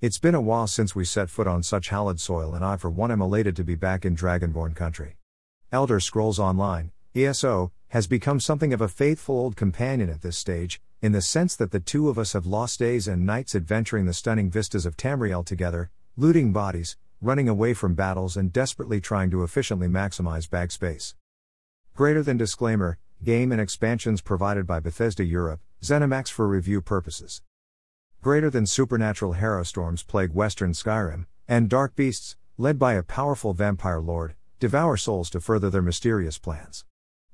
It's been a while since we set foot on such hallowed soil, and I, for one, am elated to be back in Dragonborn country. Elder Scrolls Online, ESO, has become something of a faithful old companion at this stage, in the sense that the two of us have lost days and nights adventuring the stunning vistas of Tamriel together, looting bodies, running away from battles, and desperately trying to efficiently maximize bag space. Greater than disclaimer game and expansions provided by Bethesda Europe, ZeniMax for review purposes. Greater than supernatural storms plague Western Skyrim, and dark beasts, led by a powerful vampire lord, devour souls to further their mysterious plans.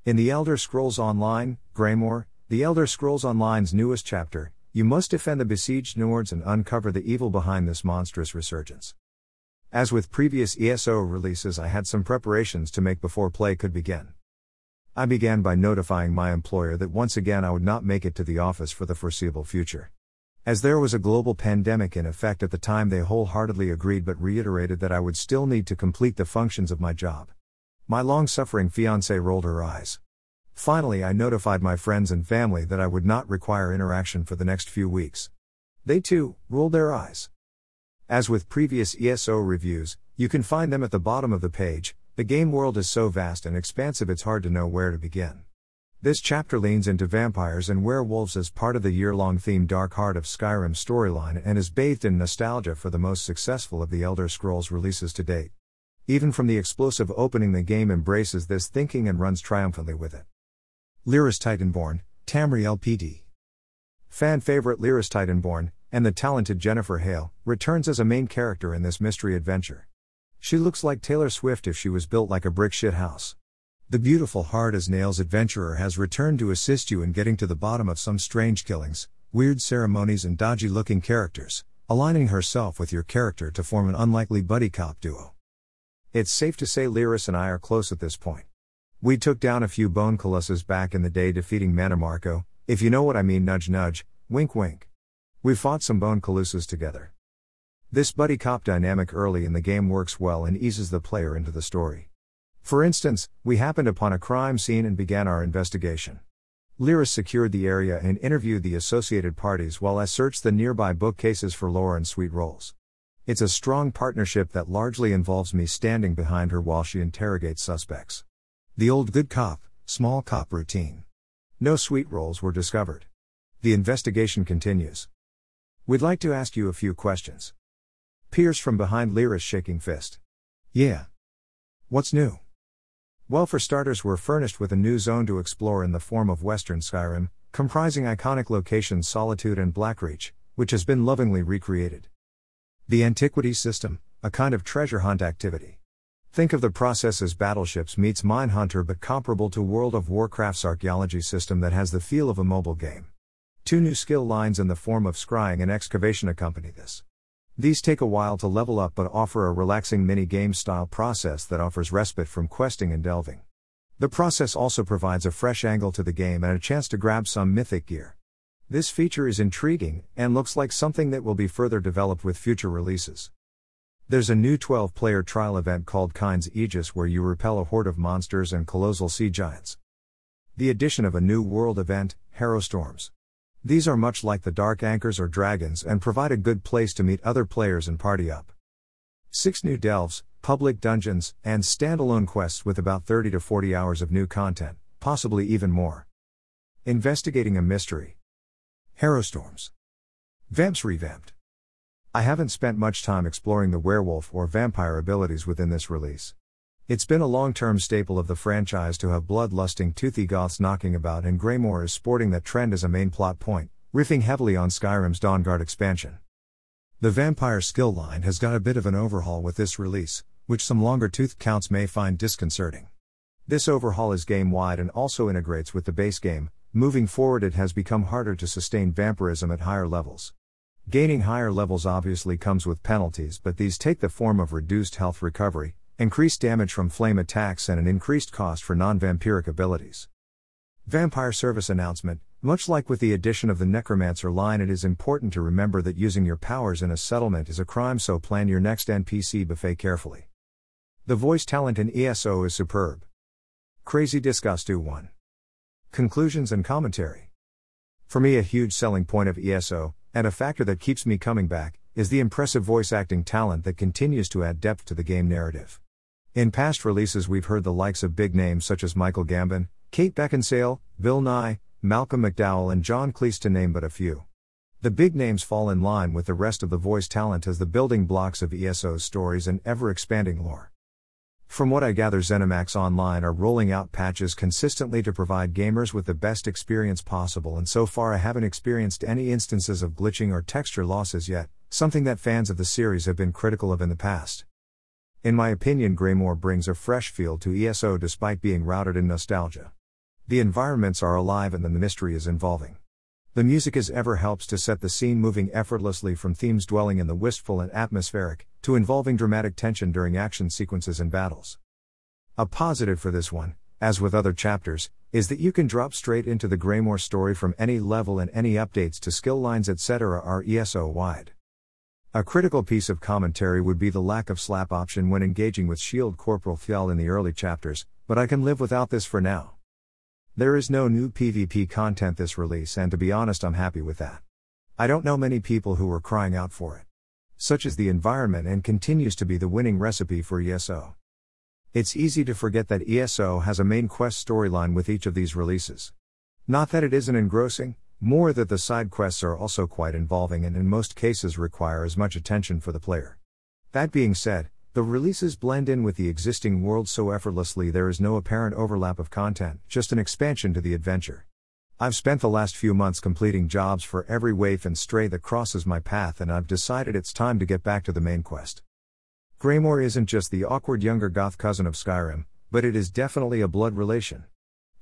In The Elder Scrolls Online, Greymoor, The Elder Scrolls Online's newest chapter, you must defend the besieged Nords and uncover the evil behind this monstrous resurgence. As with previous ESO releases, I had some preparations to make before play could begin. I began by notifying my employer that once again I would not make it to the office for the foreseeable future. As there was a global pandemic in effect at the time, they wholeheartedly agreed but reiterated that I would still need to complete the functions of my job. My long suffering fiancée rolled her eyes. Finally, I notified my friends and family that I would not require interaction for the next few weeks. They too rolled their eyes. As with previous ESO reviews, you can find them at the bottom of the page, the game world is so vast and expansive it's hard to know where to begin. This chapter leans into vampires and werewolves as part of the year long theme Dark Heart of Skyrim storyline and is bathed in nostalgia for the most successful of the Elder Scrolls releases to date. Even from the explosive opening, the game embraces this thinking and runs triumphantly with it. Lyris Titanborn, Tamriel PD. Fan favorite Lyris Titanborn, and the talented Jennifer Hale, returns as a main character in this mystery adventure. She looks like Taylor Swift if she was built like a brick shit house. The beautiful hard as nails adventurer has returned to assist you in getting to the bottom of some strange killings, weird ceremonies, and dodgy looking characters, aligning herself with your character to form an unlikely buddy cop duo. It's safe to say Lyris and I are close at this point. We took down a few bone colossus back in the day defeating Mannimarco, if you know what I mean nudge nudge, wink wink. We fought some bone colossus together. This buddy cop dynamic early in the game works well and eases the player into the story. For instance, we happened upon a crime scene and began our investigation. Lyris secured the area and interviewed the associated parties while I searched the nearby bookcases for lore and sweet rolls. It's a strong partnership that largely involves me standing behind her while she interrogates suspects. The old good cop, small cop routine. No sweet rolls were discovered. The investigation continues. We'd like to ask you a few questions. Pierce from behind Lyris shaking fist. Yeah. What's new? Well, for starters, we're furnished with a new zone to explore in the form of Western Skyrim, comprising iconic locations Solitude and Blackreach, which has been lovingly recreated. The Antiquities system, a kind of treasure hunt activity. Think of the process as Battleships meets Mindhunter but comparable to World of Warcraft's archaeology system that has the feel of a mobile game. Two new skill lines in the form of scrying and excavation accompany this. These take a while to level up but offer a relaxing mini game style process that offers respite from questing and delving. The process also provides a fresh angle to the game and a chance to grab some mythic gear. This feature is intriguing and looks like something that will be further developed with future releases. There's a new 12 player trial event called Kyne's Aegis where you repel a horde of monsters and colossal sea giants. The addition of a new world event, Harrow Storms. These are much like the Dark Anchors or Dragons and provide a good place to meet other players and party up. Six new delves, public dungeons, and standalone quests with about 30 to 40 hours of new content, possibly even more. Investigating a mystery. Harrowstorms. Vamps revamped. I haven't spent much time exploring the werewolf or vampire abilities within this release. It's been a long term staple of the franchise to have bloodlusting toothy goths knocking about, and Greymoor is sporting that trend as a main plot point, riffing heavily on Skyrim's Dawnguard expansion. The vampire skill line has got a bit of an overhaul with this release, which some longer tooth counts may find disconcerting. This overhaul is game wide and also integrates with the base game. Moving forward, it has become harder to sustain vampirism at higher levels. Gaining higher levels obviously comes with penalties, but these take the form of reduced health recovery, increased damage from flame attacks, and an increased cost for non vampiric abilities. Vampire Service Announcement Much like with the addition of the Necromancer line, it is important to remember that using your powers in a settlement is a crime, so plan your next NPC buffet carefully. The voice talent in ESO is superb. Crazy Disco Stew 1. Conclusions and commentary. For me, a huge selling point of ESO, and a factor that keeps me coming back, is the impressive voice acting talent that continues to add depth to the game narrative. In past releases, we've heard the likes of big names such as Michael Gambon, Kate Beckinsale, Bill Nighy, Malcolm McDowell, and John Cleese, to name but a few. The big names fall in line with the rest of the voice talent as the building blocks of ESO's stories and ever expanding lore. From what I gather, ZeniMax Online are rolling out patches consistently to provide gamers with the best experience possible, and so far I haven't experienced any instances of glitching or texture losses yet, something that fans of the series have been critical of in the past. In my opinion, Greymoor brings a fresh feel to ESO despite being rooted in nostalgia. The environments are alive and the mystery is involving. The music as ever helps to set the scene moving effortlessly from themes dwelling in the wistful and atmospheric, to involving dramatic tension during action sequences and battles. A positive for this one, as with other chapters, is that you can drop straight into the Greymoor story from any level and any updates to skill lines etc. are ESO wide. A critical piece of commentary would be the lack of slap option when engaging with Shield Corporal Fjall in the early chapters, but I can live without this for now. There is no new PvP content this release, and to be honest, I'm happy with that. I don't know many people who were crying out for it. Such is the environment and continues to be the winning recipe for ESO. It's easy to forget that ESO has a main quest storyline with each of these releases. Not that it isn't engrossing, more that the side quests are also quite involving and in most cases require as much attention for the player. That being said, the releases blend in with the existing world so effortlessly there is no apparent overlap of content, just an expansion to the adventure. I've spent the last few months completing jobs for every waif and stray that crosses my path, and I've decided it's time to get back to the main quest. Greymoor isn't just the awkward younger goth cousin of Skyrim, but it is definitely a blood relation.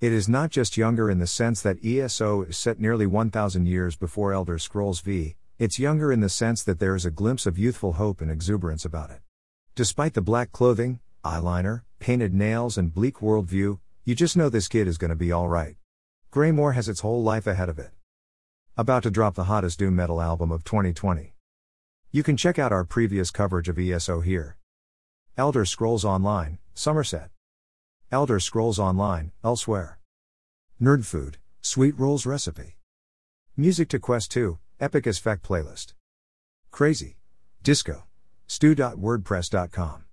It is not just younger in the sense that ESO is set nearly 1000 years before Elder Scrolls V, it's younger in the sense that there is a glimpse of youthful hope and exuberance about it. Despite the black clothing, eyeliner, painted nails, and bleak worldview, you just know this kid is gonna be alright. Greymoor has its whole life ahead of it. About to drop the hottest doom metal album of 2020. You can check out our previous coverage of ESO here. Elder Scrolls Online, Somerset. Elder Scrolls Online, elsewhere. Nerd Food, Sweet Rolls Recipe. Music to Quest 2, Epic as Feck Playlist. Crazy. Disco. Stew.wordpress.com.